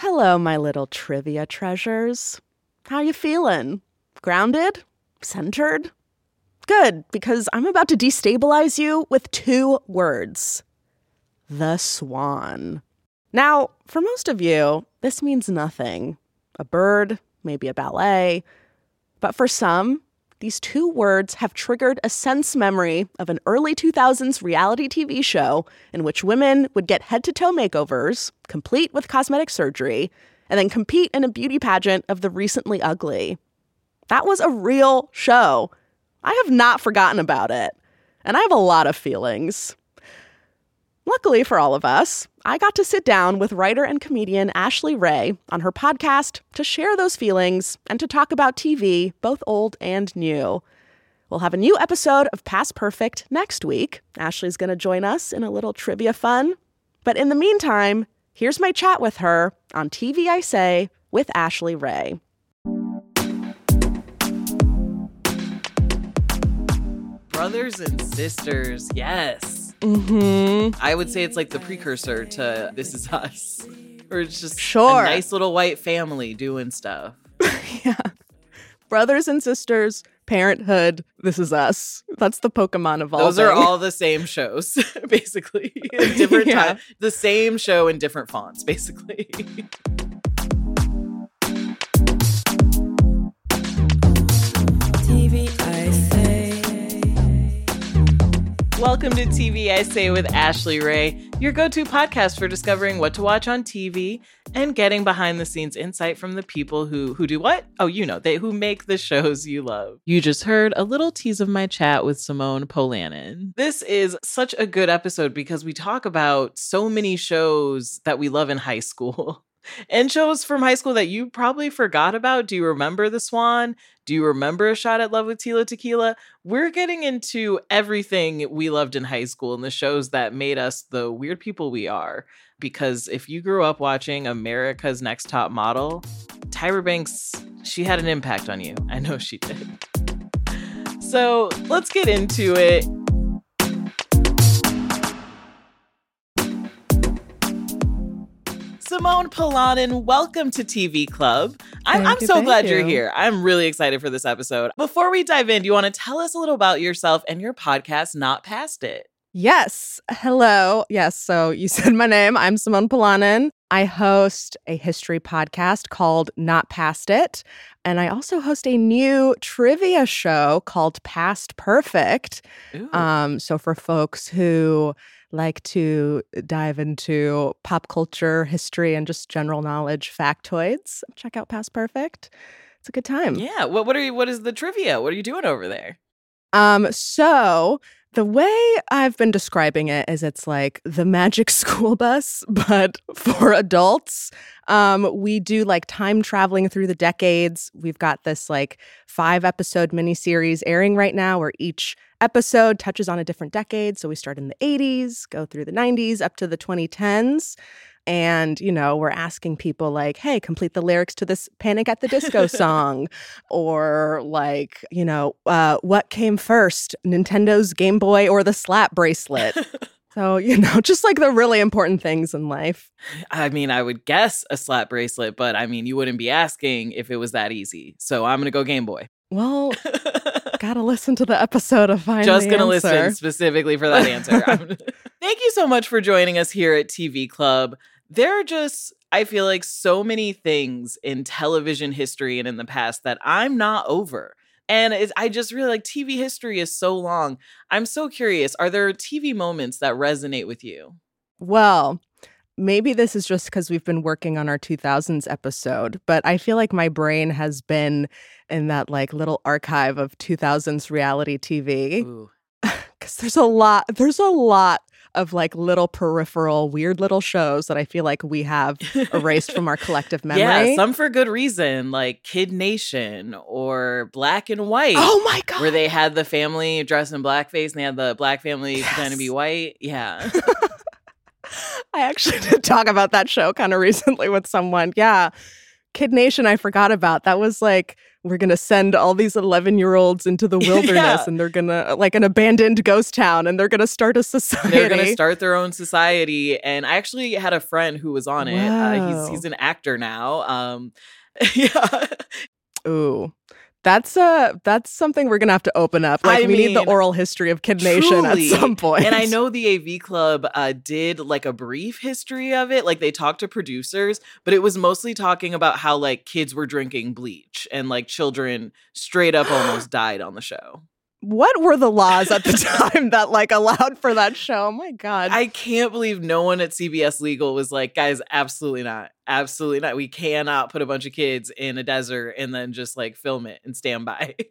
Hello, my little trivia treasures. How you feeling? Grounded? Centered? Good, because I'm about to destabilize you with two words. The swan. Now, for most of you, this means nothing. A bird, maybe a ballet. But for some, these two words have triggered a sense memory of an early 2000s reality TV show in which women would get head to toe makeovers, complete with cosmetic surgery, and then compete in a beauty pageant of the recently ugly. That was a real show. I have not forgotten about it, and I have a lot of feelings. Luckily for all of us, I got to sit down with writer and comedian Ashley Ray on her podcast to share those feelings and to talk about TV, both old and new. We'll have a new episode of Past Perfect next week. Ashley's going to join us in a little trivia fun. But in the meantime, here's my chat with her on TV I Say with Ashley Ray. Brothers and sisters, yes. Mm-hmm. I would say it's like the precursor to This Is Us. Or it's just Sure. a nice little white family doing stuff. yeah. Brothers and sisters, parenthood, this is us. That's the Pokemon of all. Those are all the same shows, basically. Different Yeah. time. The same show in different fonts, basically. Welcome to TV I Say with Ashley Ray, your go to podcast for discovering what to watch on TV and getting behind the scenes insight from the people who who do what? Oh, you know, they who make the shows you love. You just heard a little tease of my chat with Simone Polanen. This is such a good episode because we talk about so many shows that we love in high school. And shows from high school that you probably forgot about. Do you remember The Swan? Do you remember A Shot at Love with Tila Tequila? We're getting into everything we loved in high school and the shows that made us the weird people we are. Because if you grew up watching America's Next Top Model, Tyra Banks, she had an impact on you. I know she did. So let's get into it. Simone Polanen, welcome to TV Club. I'm, I'm you, so glad you're here. I'm really excited for this episode. Before we dive in, do you want to tell us a little about yourself and your podcast, Not Past It? Yes. Hello. Yes. So you said my name. I'm Simone Polanen. I host a history podcast called Not Past It. And I also host a new trivia show called Past Perfect. Um, so for folks who like to dive into pop culture, history, and just general knowledge factoids, check out Past Perfect. It's a good time. yeah. What what are you what is the trivia? What are you doing over there? Um, so the way I've been describing it is it's like the magic school bus, but for adults. Um, we do like time traveling through the decades. We've got this like five episode miniseries airing right now where each episode touches on a different decade. So we start in the 80s, go through the 90s up to the 2010s. And, you know, we're asking people like, hey, complete the lyrics to this Panic at the Disco song. or like, you know, uh, what came first, Nintendo's Game Boy or the slap bracelet? so, you know, just like the really important things in life. I mean, I would guess a slap bracelet, but I mean, you wouldn't be asking if it was that easy. So I'm gonna go Game Boy. Well, gotta listen to the episode of Find Just gonna Answer. listen specifically for that answer. Thank you so much for joining us here at TV Club. There are just, I feel like, so many things in television history and in the past that I'm not over. And I just really like TV history is so long. I'm so curious. Are there TV moments that resonate with you? Well, maybe this is just because we've been working on our 2000s episode, but I feel like my brain has been in that like little archive of 2000s reality TV because there's a lot, there's a lot of like little peripheral, weird little shows that I feel like we have erased from our collective memory. Yeah, some for good reason, like Kid Nation or Black and White. oh my God. Where they had the family dressed in blackface and they had the black family pretend to be white. Yeah. I actually did talk about that show kind of recently with someone. Yeah. Kid Nation, I forgot about. That was like we're gonna send all these 11 year olds into the wilderness Yeah. and they're gonna like an abandoned ghost town and they're gonna start a society. They're going to start their own society. And I actually had a friend who was on it. Uh, he's, he's an actor now. Um, yeah. Ooh. That's uh that's something we're gonna have to open up. Like I we need the oral history of Kid Nation truly. at some point. And I know the AV Club uh, did like a brief history of it. Like they talked to producers, but it was mostly talking about how like kids were drinking bleach and like children straight up almost died on the show. What were the laws at the time that like allowed for that show? Oh my god. I can't believe no one at CBS Legal was like, guys, absolutely not. Absolutely not. We cannot put a bunch of kids in a desert and then just like film it and stand by.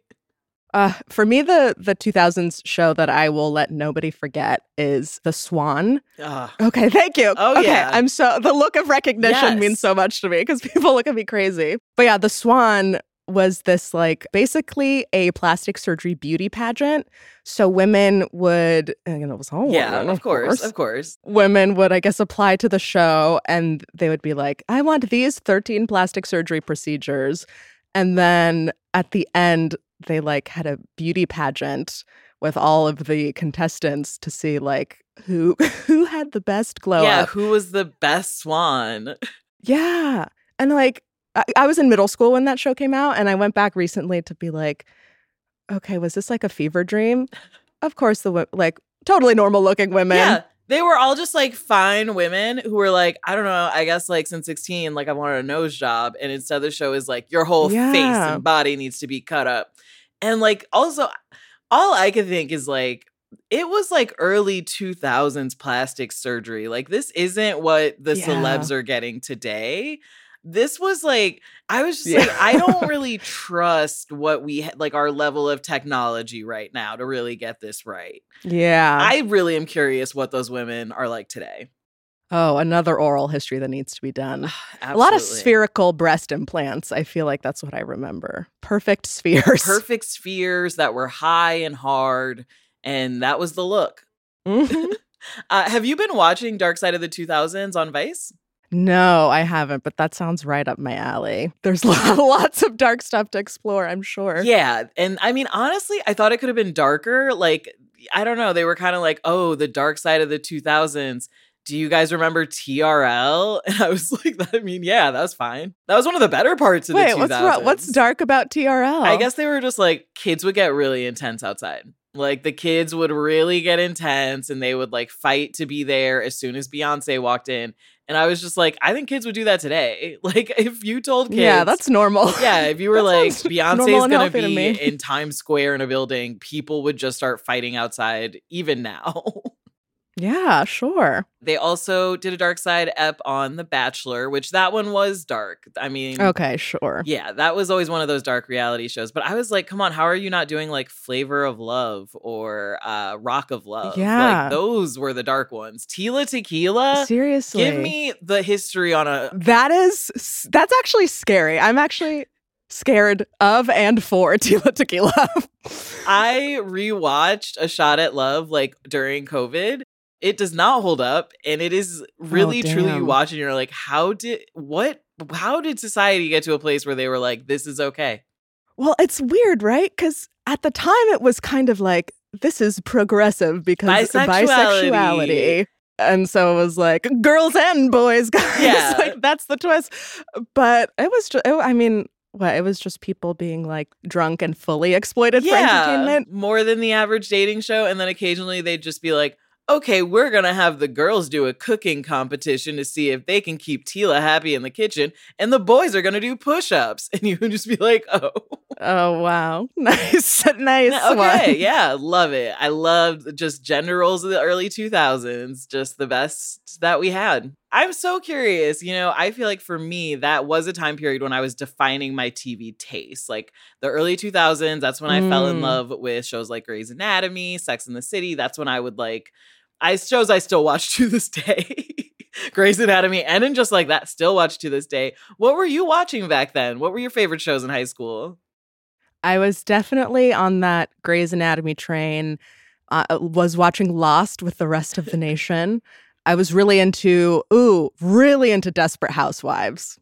Uh, for me, the the 2000s show that I will let nobody forget is The Swan. Ugh. Okay, thank you. Oh, okay, yeah. I'm so the look of recognition Yes. means so much to me because people look at me crazy. But yeah, The Swan was this like basically a plastic surgery beauty pageant. So women would, uh, and it was all yeah, women, of course, of course. women would, I guess, apply to the show and they would be like, I want these 13 plastic surgery procedures. And then at the end, they like had a beauty pageant with all of the contestants to see like who who had the best glow yeah, up. who was the best swan? Yeah. And like I, I was in middle school when that show came out and I went back recently to be like, okay, was this like a fever dream? Of course the like totally normal looking women. Yeah. They were all just like fine women who were like, I don't know, I guess like since 16, like I wanted a nose job. And instead the show is like your whole face and body needs to be cut up. And like also all I could think is like it was like early 2000s plastic surgery. Like this isn't what the Yeah. celebs are getting today. This was like I was just Yeah. like I don't really trust what we ha- like our level of technology right now to really get this right. Yeah. I really am curious what those women are like today. Oh, another oral history that needs to be done. A lot of spherical breast implants. I feel like that's what I remember. Perfect spheres. perfect spheres that were high and hard, and that was the look. Mhm. Uh, have you been watching Dark Side of the 2000s on Vice? No, I haven't, but that sounds right up my alley. There's lots of dark stuff to explore, I'm sure. Yeah, and I mean honestly, I thought it could have been darker. Like I don't know, they were kind of like, "Oh, the Dark Side of the 2000s." Do you guys remember TRL? And I was like, I mean, yeah, that was fine. That was one of the better parts of Wait, the 2000s. what's? What's dark about TRL? I guess they were just like kids would get really intense outside. Like the kids would really get intense and they would like fight to be there as soon as Beyonce walked in. And I was just like, I think kids would do that today. Like if you told kids Yeah, that's normal. yeah, if you were like sounds Beyonce's gonna to be in Times Square in a building, people would just start fighting outside even now. Yeah, sure. they also did a dark side ep on The Bachelor, which that one was dark. I mean, Okay, sure. yeah, that was always one of those dark reality shows. But I was like, come on, how are you not doing like Flavor of Love or uh, Rock of Love? Yeah. Like those were the dark ones. Tila Tequila, Seriously. give me the history on a. That is that's actually scary. I'm actually scared of and for Tila Tequila. I rewatched A Shot at Love like during COVID. It does not hold up. And it is oh, really truly you watch and you're like, how did what how did society get to a place where they were like, this is okay? well, it's weird, right? Because at the time it was kind of like this is progressive because Bisexuality. bisexuality. And so it was like girls and boys, guys. Yeah. like that's the twist. But it was just, oh, I mean, what? It was just people being like drunk and fully exploited for entertainment. more than the average dating show. And then occasionally they'd just be like, okay, we're going to have the girls do a cooking competition to see if they can keep Tila happy in the kitchen. And the boys are going to do push ups. And you would just be like, oh. Oh wow, nice, nice. okay. one. Yeah. Love it. I loved just gender roles of the early 2000s. Just the best that we had. I'm so curious. You know, I feel like for me, that was a time period when I was defining my TV taste. Like the early 2000s, that's when I fell in Mm. love with shows like Grey's Anatomy, Sex in the City. That's when I would like, I shows I still watch to this day. Grey's Anatomy, and in just like that, still watch to this day. What were you watching back then? What were your favorite shows in high school? I was definitely on that Grey's Anatomy train. Uh, was watching Lost with the rest of the nation. I was really into, ooh, really into Desperate Housewives.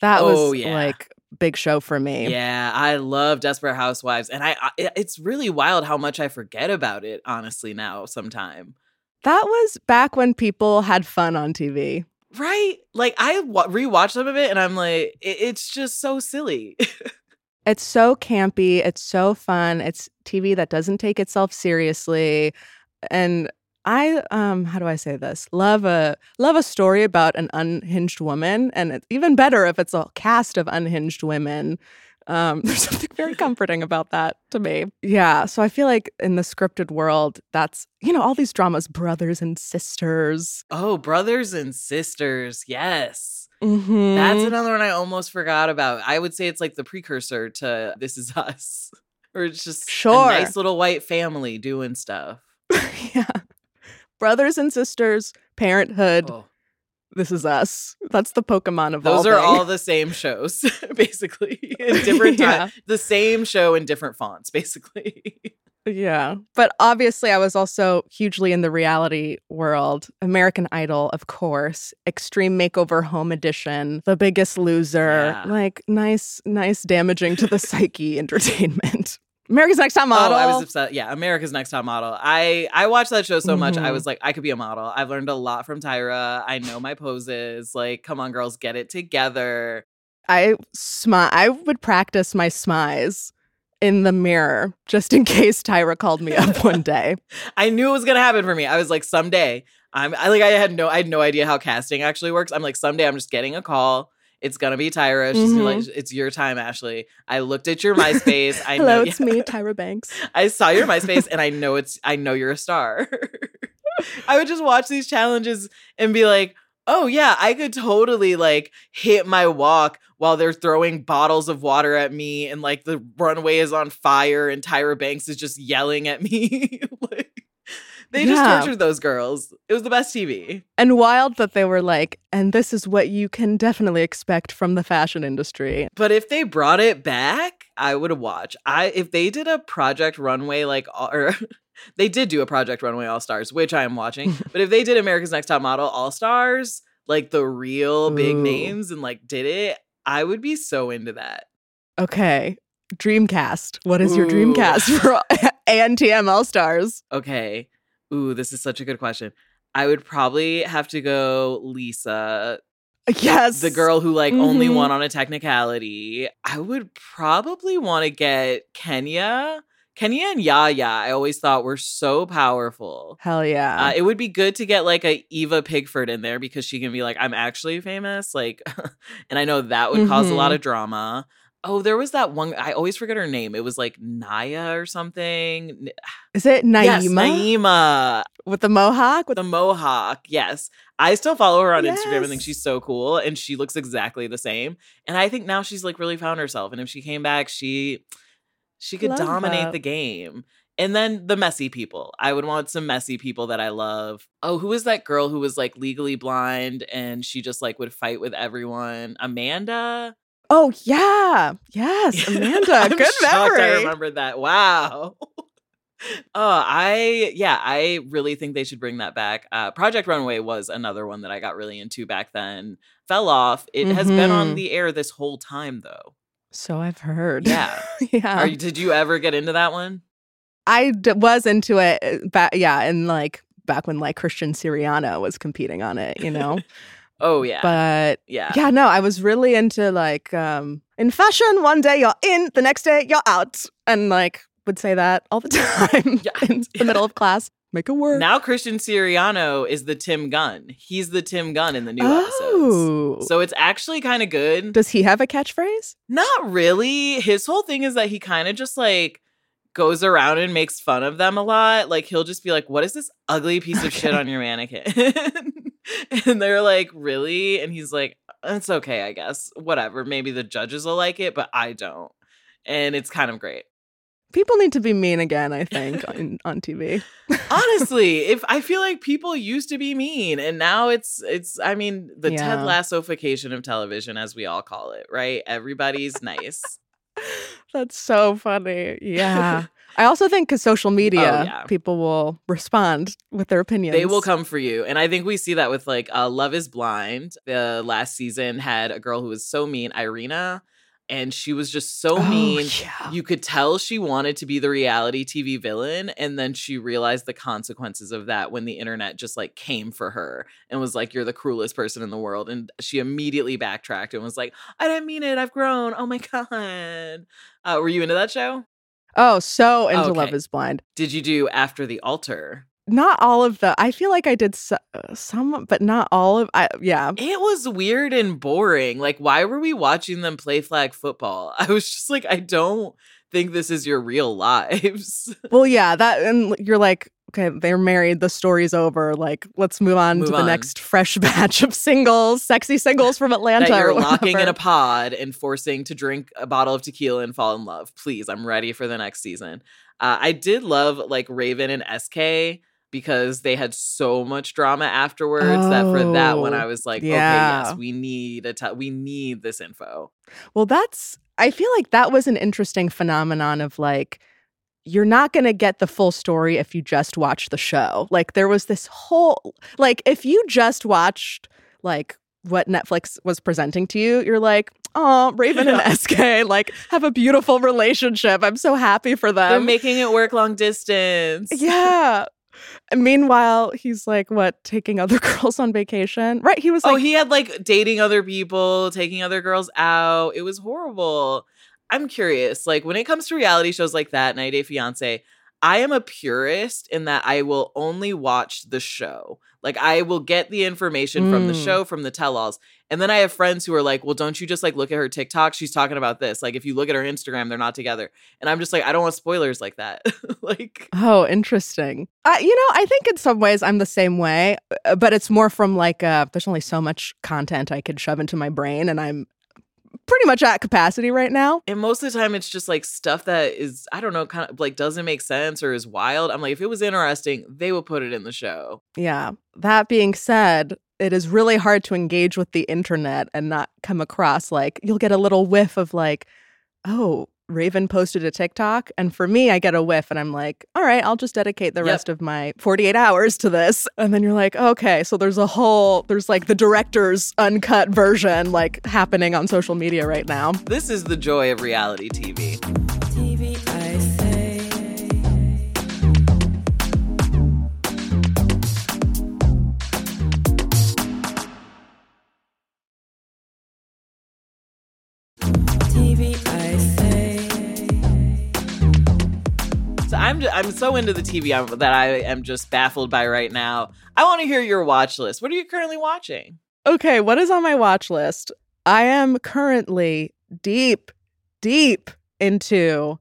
That Oh, was yeah. like big show for me. Yeah, I love Desperate Housewives, and I, I it's really wild how much I forget about it. Honestly, now sometime. That was back when people had fun on TV. Right? Like I rewatched some of it, and I'm like, it, it's just so silly. It's so campy. It's so fun. It's TV that doesn't take itself seriously. And I um how do I say this? Love a love a story about an unhinged woman and it's even better if it's a cast of unhinged women. Um there's something very comforting about that to me. Yeah, so I feel like in the scripted world that's you know all these dramas brothers and sisters. oh, brothers and sisters, yes. Mhm. That's another one I almost forgot about. I would say it's like the precursor to This Is Us, or it's just Sure. a nice little white family doing stuff. yeah. Brothers and sisters, parenthood, Oh. This is us. That's the Pokemon of Those are all the same shows, basically, in different Yeah. times. The same show in different fonts, basically. Yeah. But obviously, I was also hugely in the reality world. American Idol, of course, Extreme Makeover Home Edition, The Biggest Loser. Yeah. Like, nice, nice damaging to the psyche entertainment. America's Next Top Model. Oh, I was upset. Yeah, America's Next Top Model. I I watched that show so much. I Mhm. was like, I could be a model. I've learned a lot from Tyra. I know my poses. Like, come on, girls, get it together. I smi- I would practice my smize in the mirror just in case Tyra called me up one day. I knew it was gonna happen for me. I was like, someday. I'm I like I had no I had no idea how casting actually works. I'm like, someday I'm just getting a call. It's gonna be Tyra. She's gonna like, mm-hmm. it's your time, Ashley. I looked at your MySpace. I Hello, know it's me, Tyra Banks. I saw your MySpace and I know it's I know you're a star. I would just watch these challenges and be like, "Oh yeah, I could totally like hit my walk while they're throwing bottles of water at me and like the runway is on fire and Tyra Banks is just yelling at me." like they just tortured those girls. It was the best TV. And wild that they were like, and this is what you can definitely expect from the fashion industry. But if they brought it back, I would watch. I if they did a Project Runway like or they did do a Project Runway All Stars, which I am watching. but if they did America's Next Top Model All Stars, like the real big Ooh. names and like did it, I would be so into that. Okay. Dreamcast. What is your dreamcast for ANTM All Stars? Okay. Ooh, this is such a good question. I would probably have to go Lisa, Yes. the girl who like only Mhm. won on a technicality. I would probably want to get Kenya. Kenya and Yaya, I always thought were so powerful. Hell yeah. Uh, it would be good to get like a Eva Pigford in there because she can be like, I'm actually famous. Like, and I know that would because a lot Mhm. of drama. Oh, there was that one. I always forget her name. It was like Naya or something. Is it Naima Yes, Naima with the mohawk? With the mohawk. Yes. I still follow her on Instagram and think she's so cool and she looks exactly the same. And I think now she's like really found herself. And if she came back, she she could Love dominate that. the game. And then the messy people. I would want some messy people that I love. Oh, who was that girl who was like legally blind and she just like would fight with everyone? Amanda? Oh yeah. Yes. Amanda. Good shocked I memory. remembered that. Wow. Oh, I yeah, I really think they should bring that back. Uh, Project Runway was another one that I got really into back then. Fell off. It has been on Mhm. the air this whole time though. So I've heard. Yeah. yeah. Are you, did you ever get into that one? I d- was into it back yeah, and like back when like Christian Siriano was competing on it, you know. Oh yeah. but yeah. yeah, no, I was really into like um in fashion, one day you're in, the next day you're out. And like would say that all the time Yeah. in the middle of class. Make it work. Now Christian Siriano is the Tim Gunn. He's the Tim Gunn in the new episodes. oh. So it's actually kind of good. does he have a catchphrase? Not really. His whole thing is that he kind of just like goes around and makes fun of them a lot. Like he'll just be like, "What is this ugly piece of shit on your mannequin?" and they're like, "Really?" And he's like, "It's okay, I guess. Whatever. Maybe the judges will like it, but I don't." And it's kind of great. People need to be mean again, I think, on, on TV. Honestly, if I feel like people used to be mean and now it's it's I mean, the Yeah. Ted Lassoification of television as we all call it, right? Everybody's nice. That's so funny. Yeah. I also think because social media, Oh, yeah. people will respond with their opinions. They will come for you. And I think we see that with like uh, Love is Blind. The last season had a girl who was so mean, Irina, and she was just so Oh, mean. yeah. You could tell she wanted to be the reality TV villain. And then she realized the consequences of that when the internet just like came for her and was like, You're the cruelest person in the world. And she immediately backtracked and was like, I didn't mean it. I've grown. Oh my God. Uh, were you into that show? Oh, so into Okay. Love is Blind. Did you do After the Altar? Not all of the. I feel like I did so, some, but not all of. I yeah. It was weird and boring. Like, why were we watching them play flag football? I was just like, I don't think this is your real lives. Well, yeah. That and you're like, okay, they're married. The story's over. Like, let's move on Move to the on. next fresh batch of singles, sexy singles from Atlanta. that you're locking in a pod and forcing to drink a bottle of tequila and fall in love. Please, I'm ready for the next season. Uh, I did love like Raven and SK because they had so much drama afterwards that for that one Oh, I was like, okay, yes, we need a t- we need this info. Well, that's, I feel like that was an interesting phenomenon of like, you're not going to get the full story if you just watch the show. Like, there was this whole, like, if you just watched, like, what Netflix was presenting to you, you're like, oh, Raven and SK, like, have a beautiful relationship. I'm so happy for them. They're making it work long distance. yeah. And meanwhile, he's like, what, taking other girls on vacation? Right. He was oh, he had like dating other people, taking other girls out. It was horrible. I'm curious, like when it comes to reality shows like that, 90 Day Fiance, I am a purist in that I will only watch the show. Like I will get the information from the Mm. show, from the tell-alls. And then I have friends who are like, well, don't you just like look at her TikTok? She's talking about this. Like if you look at her Instagram, they're not together. And I'm just like, I don't want spoilers like that. like Oh, interesting. Uh, you know, I think in some ways I'm the same way, uh, but it's more from like uh, there's only so much content I could shove into my brain, and I'm pretty much at capacity right now. And most of the time, it's just like stuff that is, I don't know, kind of like doesn't make sense or is wild. I'm like, if it was interesting, they would put it in the show. Yeah. That being said, it is really hard to engage with the internet and not come across like you'll get a little whiff of like, oh, Raven posted a TikTok. And for me, I get a whiff and I'm like, all right, I'll just dedicate the Yep. rest of my 48 hours to this. And then you're like, okay, so there's a whole, there's like the director's uncut version like happening on social media right now. This is the joy of reality TV. TV, So I'm ju- I'm so into the TV that I am just baffled by right now. I want to hear your watch list. What are you currently watching? Okay, what is on my watch list? I am currently deep, deep into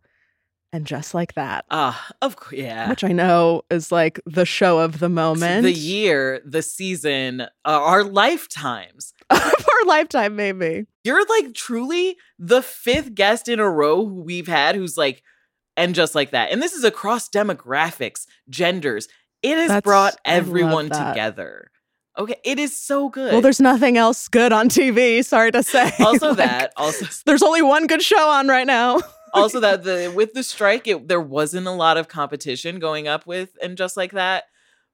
and just like that, Ah, of course, yeah. which I know is like the show of the moment. The year, the season, uh, our lifetimes. our lifetime, maybe. You're like truly the fifth guest in a row who we've had who's like, and just like that. And this is across demographics, genders. It has That's- brought everyone together. Okay, it is so good. Well, there's nothing else good on TV. Sorry to say. also Like, that, also there's only one good show on right now. also that the with the strike, it, there wasn't a lot of competition going up with, and just like that.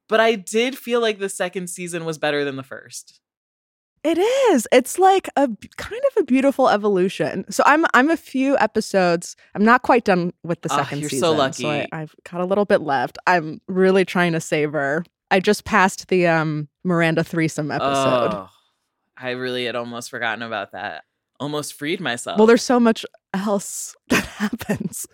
But I did feel like the second season was better than the first. It is. It's like a kind of a beautiful evolution. So I'm I'm a few episodes. I'm not quite done with the second you're so season. lucky. I, I've got a little bit left. I'm really trying to savor. I just passed the um Miranda threesome episode. Oh, I really had almost forgotten about that. Almost freed myself. Well, there's so much else that happens.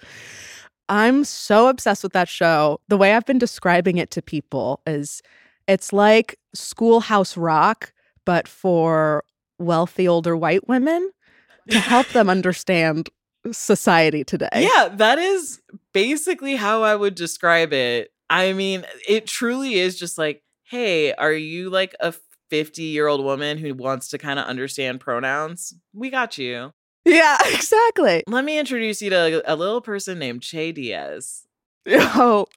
I'm so obsessed with that show. The way I've been describing it to people is it's like Schoolhouse Rock, but for wealthy older white women to help them understand society today. Yeah, that is basically how I would describe it. I mean, it truly is just like, hey, are you like a 50 year old woman who wants to kind of understand pronouns? We got you. Yeah, exactly. Let me introduce you to a little person named Che Diaz. Oh,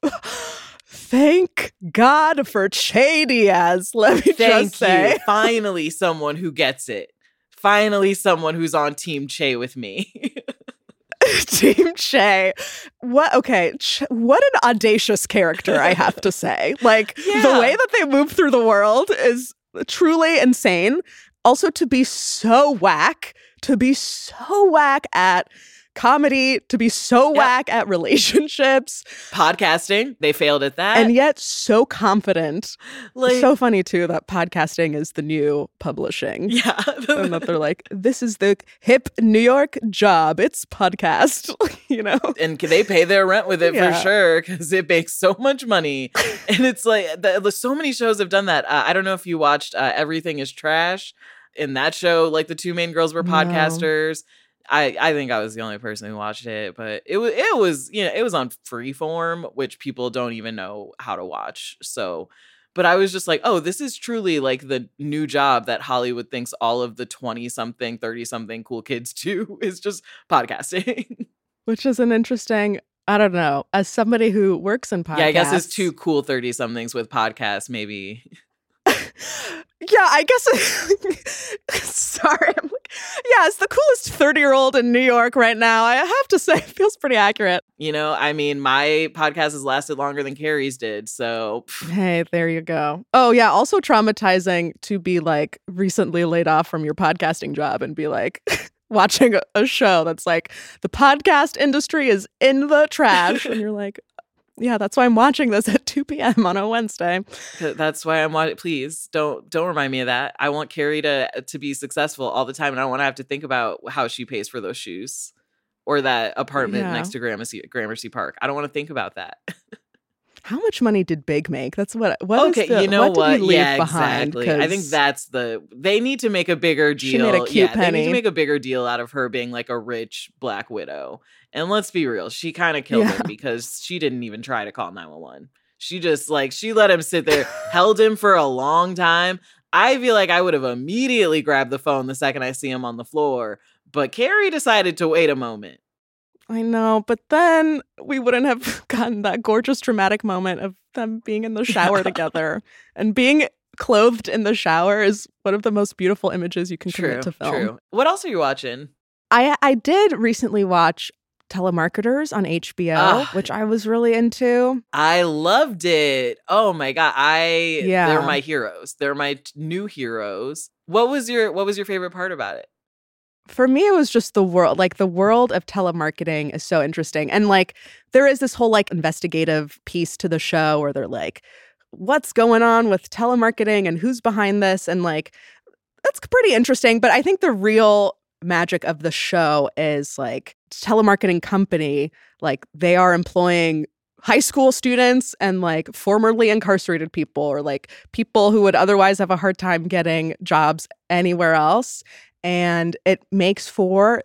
thank God for Che Diaz. Let me Thank just say. you. Finally, someone who gets it. Finally, someone who's on Team Che with me. Team Che. What? Okay, Ch- what an audacious character, I have to say. Like the way that they move through the world is truly insane. Also, to be so whack, to be so whack at comedy, to be so Yep. whack at relationships, Podcasting, they failed at that. and yet so confident. like, so funny too that podcasting is the new publishing. yeah. and that they're like, this is the hip New York job. It's podcast, you know? and can they pay their rent with it Yeah. for sure because it makes so much money and it's like the, the- so many shows have done that uh, i don't know if you watched uh, everything is trash in that show like the two main girls were No. I, I think I was the only person who watched it, but it was it was you know it was on Freeform, which people don't even know how to watch. So, but I was just like, oh, this is truly like the new job that Hollywood thinks all of the twenty something, thirty something cool kids do is just podcasting. Which is an interesting, I don't know, as somebody who works in podcasts. Yeah, I guess it's two cool 30 somethings with podcasts, maybe. Yeah, I guess. sorry. I'm like, yeah, it's the coolest 30 year old in New York right now. I have to say, it feels pretty accurate. You know, I mean, my podcast has lasted longer than Carrie's did. So, Hey, there you go. Oh, yeah. Also traumatizing to be like recently laid off from your podcasting job and be like watching a, a show that's like the podcast industry is in the trash. and you're like, yeah, that's why I'm watching this at 2 p.m. on a Wednesday. that's why I'm watching. Please don't don't remind me of that. I want Carrie to to be successful all the time, and I don't want to have to think about how she pays for those shoes or that apartment Yeah. next to Gramercy Gramercy Park. I don't want to think about that. How much money did Big make? That's what. what is okay, the- you know what? what? Did he leave yeah, behind? exactly. I think that's the they need to make a bigger deal. She made a cute yeah, they need to make a bigger deal out of her being like a rich black widow. And let's be real, she kind of killed Yeah. him because she didn't even try to call 911. She just like she let him sit there, held him for a long time. I feel like I would have immediately grabbed the phone the second I see him on the floor, but Carrie decided to wait a moment. I know, but then we wouldn't have gotten that gorgeous dramatic moment of them being in the shower Yeah. together and being clothed in the shower is one of the most beautiful images you can True, commit to film. true. What else are you watching? I I did recently watch Telemarketers on HBO, Ah. which I was really into. I loved it. Oh my god, I Yeah. they're my heroes. They're my t- new heroes. What was your what was your favorite part about it? For me, it was just the world. Like the world of telemarketing is so interesting, and like there is this whole like investigative piece to the show where they're like, "What's going on with telemarketing and who's behind this?" And like that's pretty interesting. But I think the real magic of the show is like telemarketing company like they are employing high school students and like formerly incarcerated people or like people who would otherwise have a hard time getting jobs anywhere else and it makes for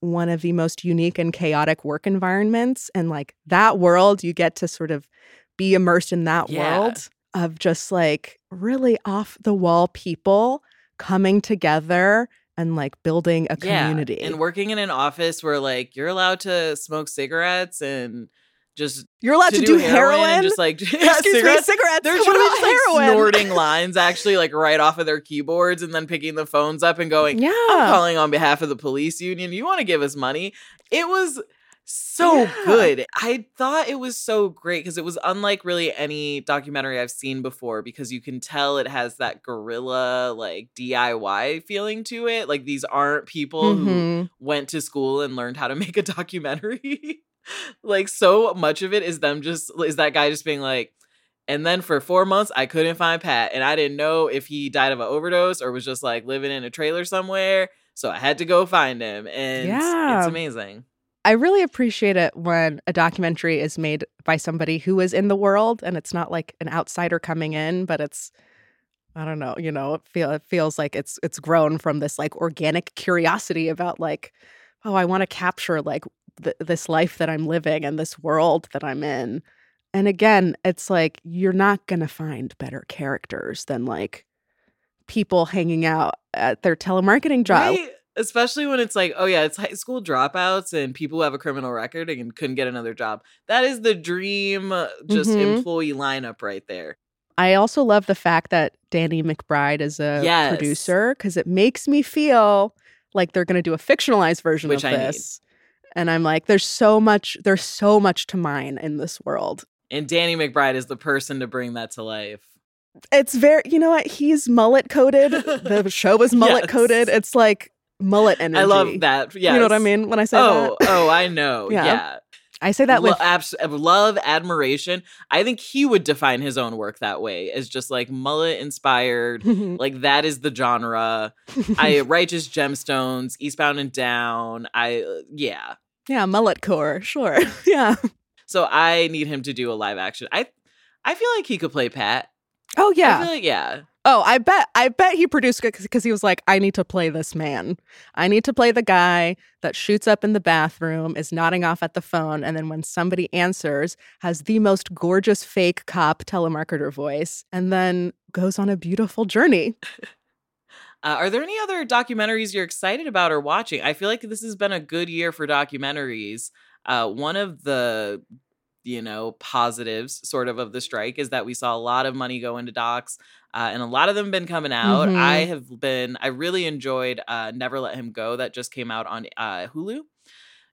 one of the most unique and chaotic work environments and like that world you get to sort of be immersed in that Yeah. world of just like really off the wall people coming together and like building a community. Yeah, and working in an office where like you're allowed to smoke cigarettes and just You're allowed to, do, heroin. and just like yeah, Excuse cigarettes. me, cigarettes. They're what about just, like, snorting lines actually like right off of their keyboards and then picking the phones up and going, Yeah. I'm calling on behalf of the police union. You want to give us money? It was so Yeah. good. I thought it was so great because it was unlike really any documentary I've seen before because you can tell it has that guerrilla like DIY feeling to it. Like these aren't people who Mhm. went to school and learned how to make a documentary. Like so much of it is them just is that guy just being like and then for four months I couldn't find Pat and I didn't know if he died of an overdose or was just like living in a trailer somewhere. So I had to go find him and Yeah. it's amazing. I really appreciate it when a documentary is made by somebody who is in the world and it's not like an outsider coming in, but it's I don't know, you know, it feel it feels like it's it's grown from this like organic curiosity about like, oh, I want to capture like th- this life that I'm living and this world that I'm in. And again, it's like you're not gonna find better characters than like people hanging out at their telemarketing job. Right? Especially when it's like, oh yeah, it's high school dropouts and people who have a criminal record and couldn't get another job. That is the dream uh, just Mhm. employee lineup right there. I also love the fact that Danny McBride is a Yes. producer because it makes me feel like they're going to do a fictionalized version Which of I this. And I'm like, there's so much, there's so much to mine in this world. And Danny McBride is the person to bring that to life. It's very, you know what? He's mullet coated. the show is mullet Yes. coated. It's like mullet energy. I love that. Yeah, You know what I mean when I say Oh, that? oh, I know. Yeah. yeah. I say that Lo- with abs- love, admiration. I think he would define his own work that way as just like mullet inspired. like that is the genre. I righteous gemstones, Eastbound and Down. I uh, yeah. Yeah, mullet core, sure. yeah. So I need him to do a live action. I I feel like he could play Pat. Oh I yeah. feel like yeah. Oh, I bet I bet he produced it because he was like, I need to play this man. I need to play the guy that shoots up in the bathroom, is nodding off at the phone, and then when somebody answers, has the most gorgeous fake cop telemarketer voice, and then goes on a beautiful journey. Uh, are there any other documentaries you're excited about or watching? I feel like this has been a good year for documentaries. Uh, one of the, you know, positives sort of of the strike is that we saw a lot of money go into docs, uh, and a lot of them been coming out. Mhm. I have been, I really enjoyed uh, Never Let Him Go that just came out on uh, Hulu.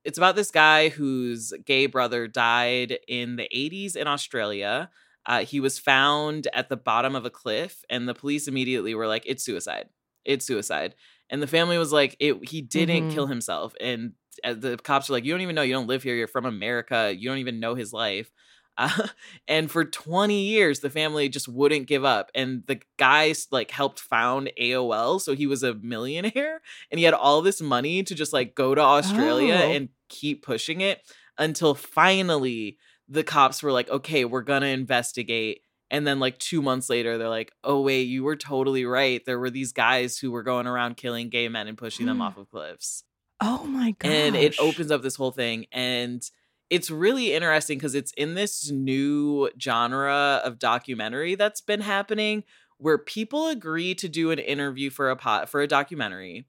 It's about this guy whose gay brother died in the 80s in Australia. Uh, he was found at the bottom of a cliff, and the police immediately were like, "It's suicide. It's suicide." And the family was like, "It. He didn't Mhm. kill himself." And uh, the cops are like, "You don't even know. You don't live here. You're from America. You don't even know his life." Uh, and for 20 years, the family just wouldn't give up. And the guy like helped found AOL, so he was a millionaire, and he had all this money to just like go to Australia Oh. and keep pushing it until finally the cops were like, okay, we're gonna investigate. And then, like, two months later, they're like, oh, wait, you were totally right. There were these guys who were going around killing gay men and pushing them mm. off of cliffs. Oh my god. And it opens up this whole thing. And it's really interesting because it's in this new genre of documentary that's been happening where people agree to do an interview for a pot for a documentary.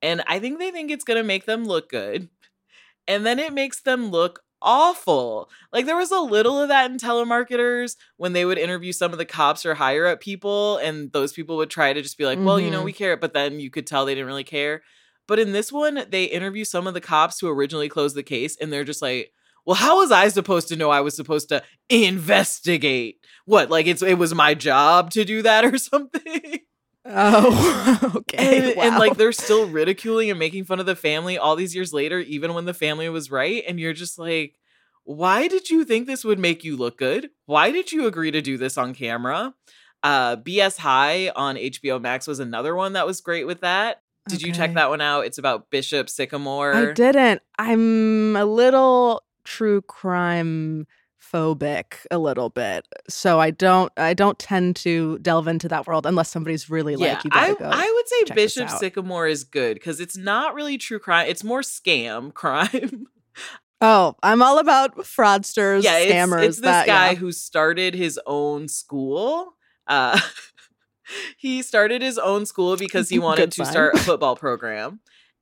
And I think they think it's gonna make them look good. And then it makes them look awful. Like there was a little of that in telemarketers when they would interview some of the cops or higher up people, and those people would try to just be like, well, you know, Mhm. we care, but then you could tell they didn't really care. But in this one, they interview some of the cops who originally closed the case, and they're just like, well, how was I supposed to know I was supposed to investigate? What, like it's it was my job to do that or something? Oh, okay. and, and like they're still ridiculing and making fun of the family all these years later, even when the family was right. And you're just like, why did you think this would make you look good? Why did you agree to do this on camera? Uh, BS High on HBO Max was another one that was great with that. Did you check that one out? It's about Bishop Sycamore. I didn't. I'm a little true crime phobic a little bit. So I don't I don't tend to delve into that world unless somebody's really like you I. I would say Bishop. Sycamore is good because it's not really true crime. It's more scam crime. oh, I'm all about fraudsters, yeah, it's, scammers. it's this that, guy yeah. who started his own school. Uh, he started his own school because he wanted to start a football program.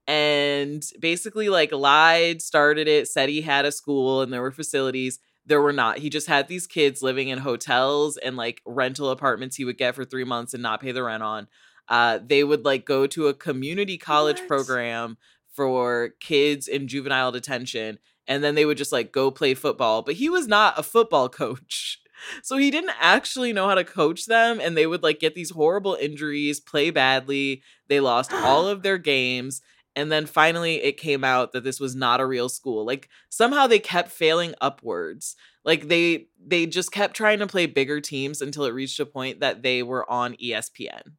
And basically, like, lied, started it, said he had a school and there were facilities. There were not. He just had these kids living in hotels and like rental apartments he would get for three months and not pay the rent on. Uh, they would like go to a community college What? program for kids in juvenile detention and then they would just like go play football. But he was not a football coach. So he didn't actually know how to coach them and they would like get these horrible injuries, play badly. They lost all of their games and then finally it came out that this was not a real school. Like somehow they kept failing upwards. Like they they just kept trying to play bigger teams until it reached a point that they were on ESPN.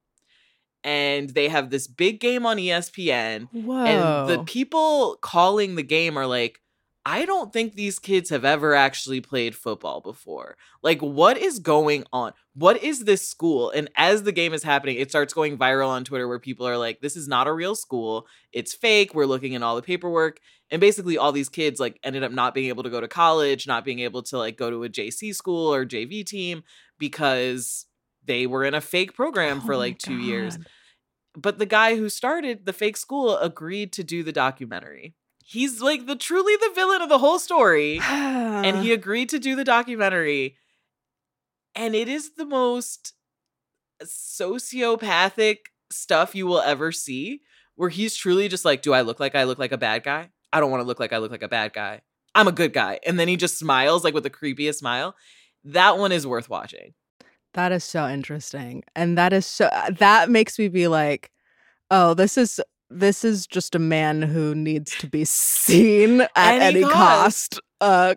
And they have this big game on ESPN Whoa. and the people calling the game are like, I don't think these kids have ever actually played football before. Like, what is going on? What is this school? And as the game is happening, it starts going viral on Twitter where people are like, this is not a real school. It's fake. We're looking at all the paperwork. And basically, all these kids like ended up not being able to go to college, not being able to like go to a JC school or JV team because they were in a fake program for Oh my like two years but the guy who started the fake school agreed to do the documentary. He's like the truly the villain of the whole story. and he agreed to do the documentary. And it is the most sociopathic stuff you will ever see, where he's truly just like, Do I look like I look like a bad guy? I don't want to look like I look like a bad guy. I'm a good guy. And then he just smiles like with the creepiest smile. That one is worth watching. That is so interesting. And that is so that makes me be like, "Oh, this is this is just a man who needs to be seen at Any any, cost. cost." Uh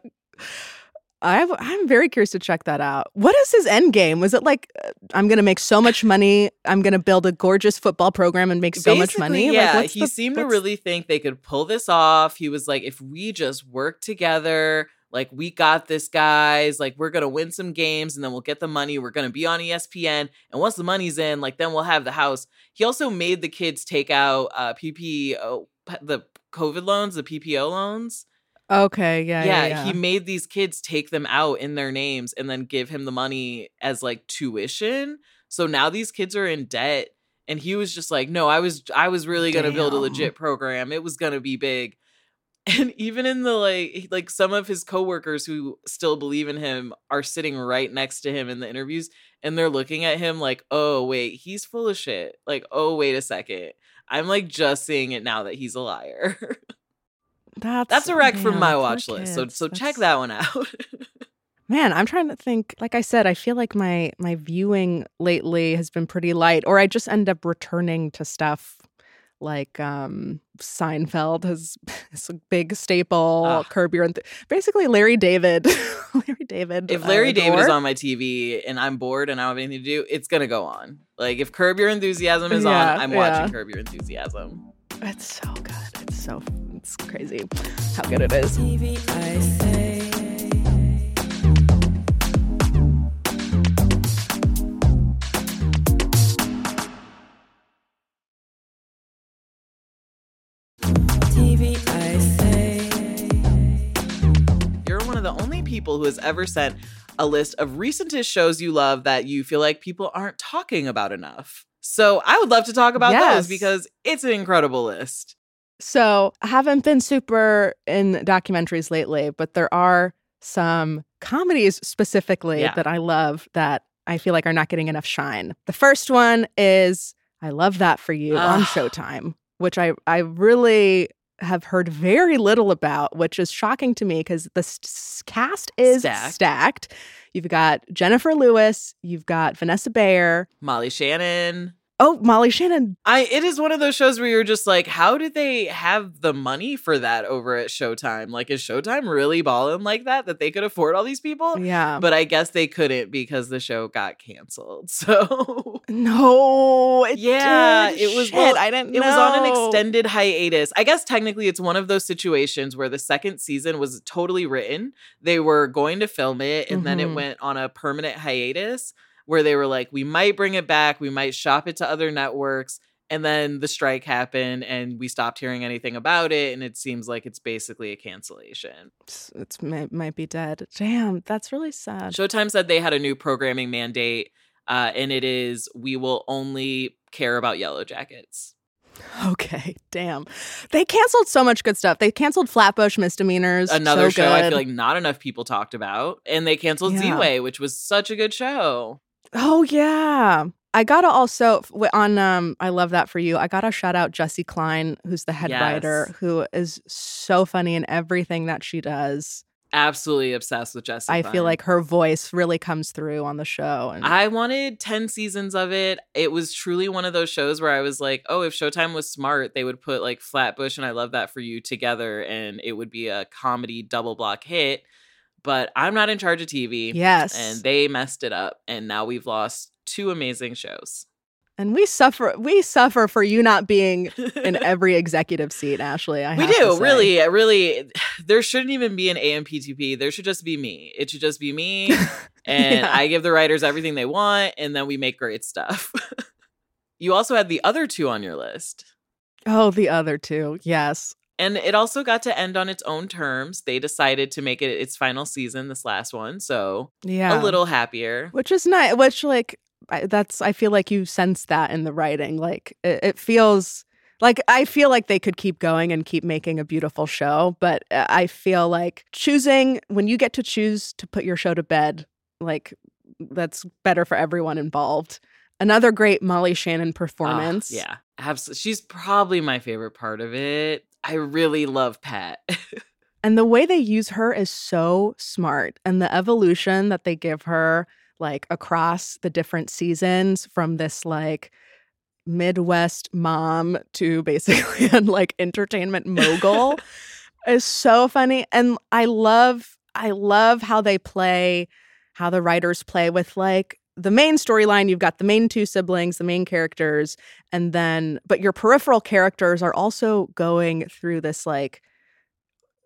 I I'm very curious to check that out. What is his end game? Was it like uh, I'm going to make so much money, I'm going to build a gorgeous football program and make so much money? Yeah, like, what's he the- seemed to really think they could pull this off. He was like, if we just work together, like we got this, guys. Like we're gonna win some games, and then we'll get the money. We're gonna be on ESPN, and once the money's in, like then we'll have the house. He also made the kids take out uh PPO, the COVID loans, the PPO loans. Okay, yeah, yeah, yeah. yeah. he made these kids take them out in their names and then give him the money as like tuition. So now these kids are in debt and he was just like, "No, I was I was really going to build a legit program. It was going to be big." And even in the like like some of his coworkers who still believe in him are sitting right next to him in the interviews and they're looking at him like, "Oh, wait, he's full of shit." Like, "Oh, wait a second. I'm like just seeing it now that he's a liar." That's That's a rec from my watch list. So so check that one out. Man, I'm trying to think. Like I said, I feel like my my viewing lately has been pretty light, or I just end up returning to stuff like um Seinfeld has is a big staple. Curb Your Enth- basically Larry David. Larry David. if I Larry David is on my TV and I'm bored and I don't have anything to do, it's gonna go on. Like if Curb Your Enthusiasm is Yeah, on, I'm yeah. watching Curb Your Enthusiasm. it's so good. It's so it's crazy how good it is. TV I say. TV of the only people who has ever sent a list of recentest shows you love that you feel like people aren't talking about enough. So I would love to talk about Yes. those because it's an incredible list. So I haven't been super in documentaries lately, but there are some comedies specifically Yeah. that I love that I feel like are not getting enough shine. The first one is I Love That for You on Showtime, which I, I really have heard very little about, which is shocking to me because the s- s- cast is Stacked. stacked. You've got Jennifer Lewis, you've got Vanessa Bayer. Molly Shannon. Oh, Molly Shannon. I it is one of those shows where you're just like, how did they have the money for that over at Showtime? Like, is Showtime really balling like that that they could afford all these people? Yeah. But I guess they couldn't because the show got canceled. So no, it Yeah, did. it was- Shit, well, I didn't it was on an extended hiatus. I guess technically it's one of those situations where the second season was totally written. They were going to film it and then it Mhm. went on a permanent hiatus where they were like, we might bring it back, we might shop it to other networks. And then the strike happened and we stopped hearing anything about it. And it seems like it's basically a cancellation. It's, it's might, might be dead. Damn, that's really sad. Showtime said they had a new programming mandate, uh, and it is we will only care about Yellowjackets. Okay, damn. They canceled so much good stuff. They canceled Flatbush misdemeanors. another so show I feel like not enough people talked about. And they canceled Yeah. Ziwe, which was such a good show. Oh yeah. I gotta also on um I love that for you. I gotta shout out Jessi Klein, who's the head writer, who is so funny in everything that she does. Absolutely obsessed with Jessica. I feel like her voice really comes through on the show. And I wanted 10 seasons of it. It was truly one of those shows where I was like, oh, if Showtime was smart, they would put like Flatbush and I Love That for You together and it would be a comedy double block hit. But I'm not in charge of TV. yes, And they messed it up. And now we've lost two amazing shows. and we suffer. We suffer for you not being in every executive seat, Ashley. I we do really really there shouldn't even be an amptp there should just be me it should just be me and Yeah. i give the writers everything they want and then we make great stuff you also had the other two on your list Oh, the other two. Yes. And it also got to end on its own terms. They decided to make it its final season this last one so Yeah. a little happier. Which is nice which like I, that's i feel like you sense that in the writing like it, it feels like i feel like they could keep going and keep making a beautiful show but uh, i feel like choosing when you get to choose to put your show to bed like that's better for everyone involved. Another great molly shannon Ah, performance. yeah. Abs- she's probably my favorite part of it I really love Pat. And the way they use her is so smart. And the evolution that they give her, like across the different seasons from this like Midwest mom to basically an like entertainment mogul is so funny. And I love, I love how they play, how the writers play with like the main storyline. You've got the main two siblings, the main characters, and then, but your peripheral characters are also going through this like,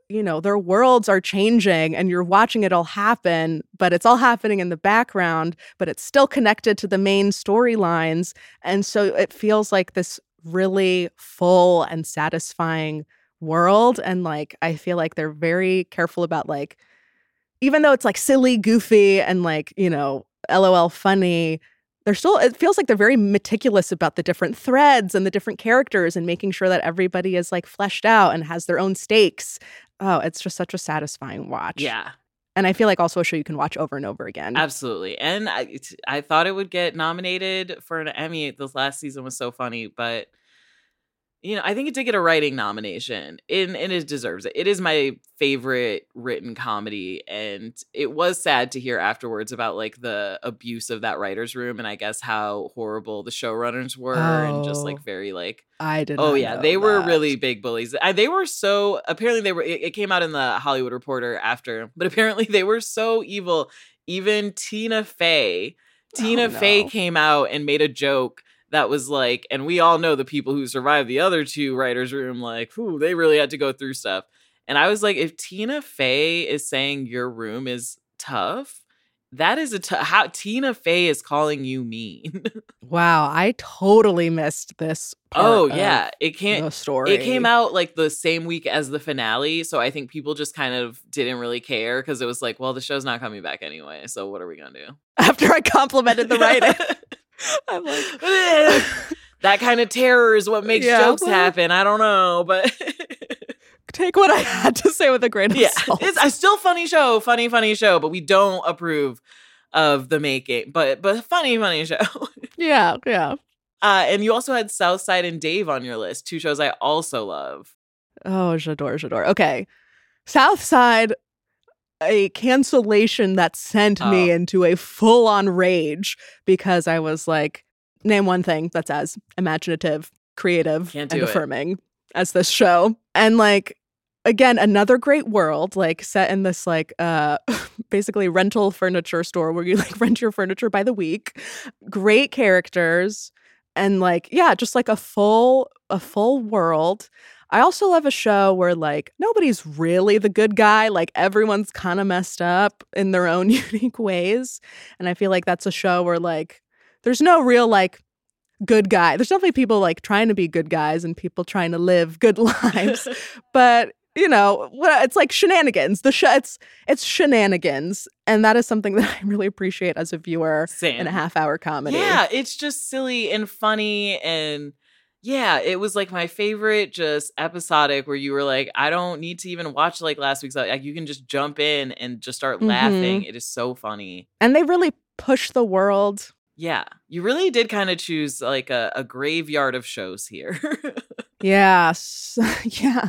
you know, their worlds are changing and you're watching it all happen, but it's all happening in the background, but it's still connected to the main storylines. And so it feels like this really full and satisfying world. And like, I feel like they're very careful about like, even though it's like silly, goofy, and like, you know, LOL funny, they're still it feels like they're very meticulous about the different threads and the different characters and making sure that everybody is like fleshed out and has their own stakes. Oh it's just such a satisfying watch. Yeah, and i feel like also a show you can watch over and over again. Absolutely. And I, I thought it would get nominated for an Emmy. This last season was so funny, but you know, I think it did get a writing nomination, and, and it deserves it. It is my favorite written comedy, and it was sad to hear afterwards about like the abuse of that writers' room, and I guess how horrible the showrunners were, and just Oh. like very like i did Oh yeah, they were really big bullies. I, they were so apparently they were. It, it came out in the Hollywood Reporter after, but apparently they were so evil. Even Tina Fey, oh, Tina Oh, Fey came out and made a joke that was like, and we all know the people who survived the other two writers' room. Like, who they really had to go through stuff. And I was like, if Tina Fey is saying your room is tough. That is a t- how Tina Fey is calling you mean. wow i totally missed this part oh yeah, it can't the story It came out like the same week as the finale, so I think people just kind of didn't really care because it was like, well, the show's not coming back anyway, so what are we gonna do? after i complimented the writing i'm like that kind of terror is what makes Yeah, jokes happen. I don't know, but take what i had to say with a grain of yeah, salt it's a still funny show, funny, funny show, but we don't approve of the making, but but funny, funny show. yeah yeah Uh, and you also had South Side and Dave on your list, two shows I also love. Oh, J'adore, J'adore. Okay. South Side, a cancellation that sent me Oh. into a full on rage because I was like, name one thing that's as imaginative, creative, and it. affirming as this show. And like, again, another great world, like set in this like uh basically rental furniture store where you like rent your furniture by the week. Great characters and like yeah, just like a full a full world. I also love a show where like nobody's really the good guy, like everyone's kind of messed up in their own unique ways. And I feel like that's a show where like there's no real like good guy. There's definitely people like trying to be good guys and people trying to live good lives but you know it's like shenanigans the sh- it's it's shenanigans and that is something that i really appreciate as a viewer Same. in a half hour comedy Yeah, it's just silly and funny and yeah, it was like my favorite just episodic where you were like, I don't need to even watch like last week's like you can just jump in and just start Mhm. laughing. It is so funny. and they really push the world Yeah. You really did kind of choose like a, a graveyard of shows here. yeah s- yeah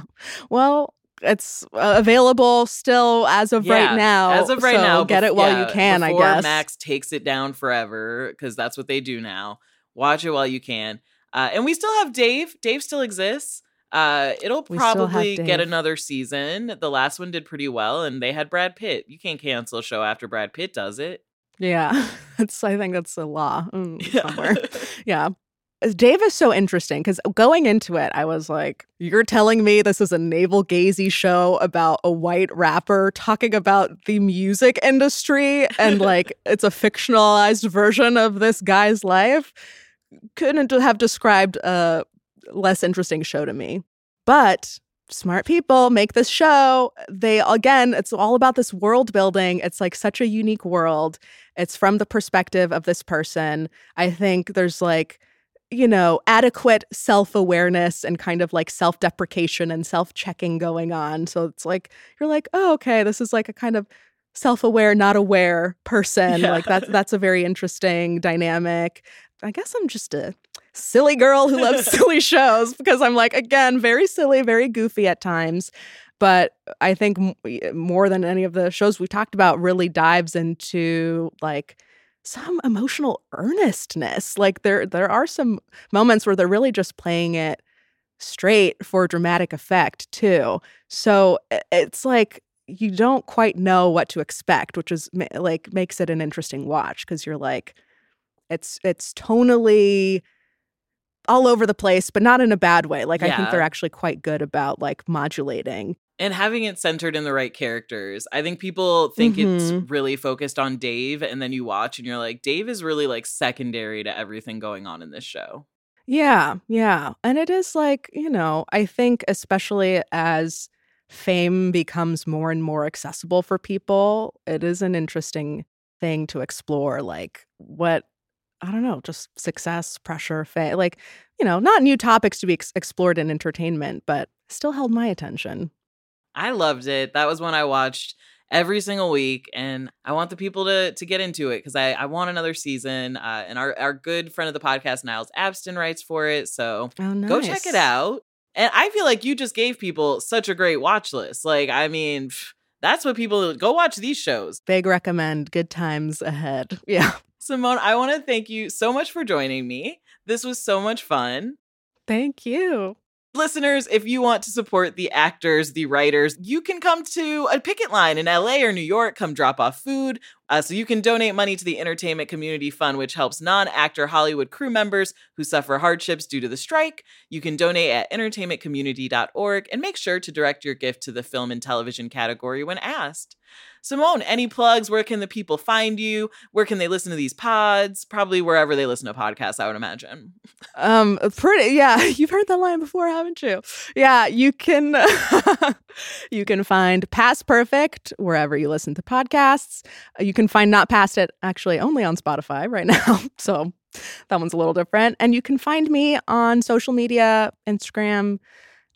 well it's uh, available still as of Yeah, right now As of right so now, get it while yeah, you can i guess Max takes it down forever because that's what they do now. Watch it while you can. Uh, and we still have Dave. Dave still exists. Uh, it'll We probably get another season. The last one did pretty well, and they had Brad Pitt. You can't cancel a show after Brad Pitt does it. yeah that's i think that's a law mm, Yeah. somewhere Yeah. Dave is so interesting because going into it, I was like, You're telling me this is a navel gazy show about a white rapper talking about the music industry and like it's a fictionalized version of this guy's life? Couldn't have described a less interesting show to me. But smart people make this show. They, again, it's all about this world building. It's like such a unique world. It's from the perspective of this person. I think there's like, you know, adequate self awareness and kind of like self deprecation and self checking going on. So it's like, you're like, oh, okay, this is like a kind of self aware, not aware person. Yeah. Like that's, that's a very interesting dynamic. I guess I'm just a silly girl who loves silly shows because I'm like, again, very silly, very goofy at times. But I think m- more than any of the shows we've talked about really dives into like some emotional earnestness. Like there there are some moments where they're really just playing it straight for dramatic effect too. So it's like you don't quite know what to expect, which is like makes it an interesting watch because you're like it's it's tonally all over the place, but not in a bad way. Like I think they're actually quite good about like modulating. and having it centered in the right characters. I think people think it's Mhm. really focused on Dave, and then you watch and you're like, Dave is really like secondary to everything going on in this show. Yeah, yeah. And it is like, you know, I think especially as fame becomes more and more accessible for people, it is an interesting thing to explore like what I don't know, just success, pressure, fame, like, you know, not new topics to be ex- explored in entertainment, but still held my attention. I loved it. That was one I watched every single week, and I want the people to to get into it because I I want another season. Uh, and our our good friend of the podcast, Niles Abston, writes for it, so Oh, nice. go check it out. And I feel like you just gave people such a great watch list. Like, I mean, that's what people go watch these shows. Big recommend. Good times ahead. Yeah. Simone, I want to thank you so much for joining me. This was so much fun. Thank you. Listeners, if you want to support the actors, the writers, you can come to a picket line in LA or New York, come drop off food. Uh, so you can donate money to the Entertainment Community Fund, which helps non actor Hollywood crew members who suffer hardships due to the strike. You can donate at entertainmentcommunity.org and make sure to direct your gift to the film and television category when asked. Simone, any plugs? Where can the people find you? Where can they listen to these pods? Probably wherever they listen to podcasts, I would imagine. Um, pretty. Yeah, you've heard that line before, haven't you? Yeah, you can. you can find Past Perfect wherever you listen to podcasts. Uh, You can find Not Past It actually only on Spotify right now. So that one's a little different. And you can find me on social media, Instagram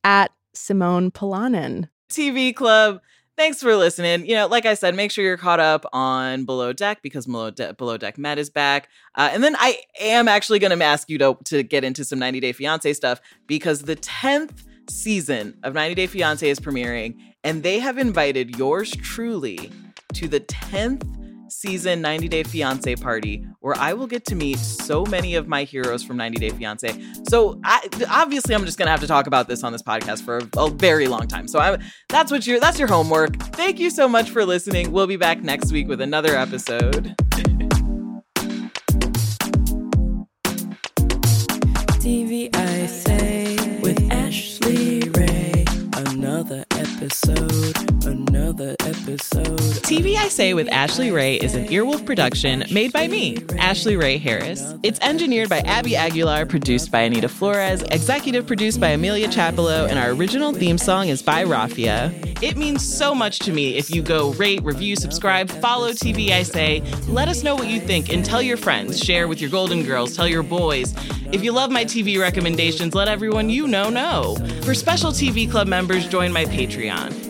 at Simone Polanen. TV Club. Thanks for listening. You know, like I said, make sure you're caught up on Below Deck because Below, De- Below Deck Med is back. Uh, and then I am actually going to ask you to, to get into some 90 Day Fiance stuff because the 10th season of 90 Day Fiance is premiering, and they have invited yours truly to the 10th season 90 Day Fiance party where I will get to meet so many of my heroes from 90 Day Fiance. So I, obviously I'm just going to have to talk about this on this podcast for a, a very long time. So I, that's what your that's your homework. Thank you so much for listening. We'll be back next week with another episode. Say with Ashley Ray. Another episode, episode. TV I Say with Ashley Ray is an Earwolf production made by me, Ashley Ray Harris. It's engineered by Abby Aguilar, produced by Anita Flores, executive produced by Amelia Chapello, and our original theme song is by Rafia. It means so much to me if you go rate, review, subscribe, follow TV I Say. Let us know what you think and tell your friends. Share with your Golden Girls, tell your boys. If you love my TV recommendations, let everyone you know know. For special TV Club members, join my Patreon.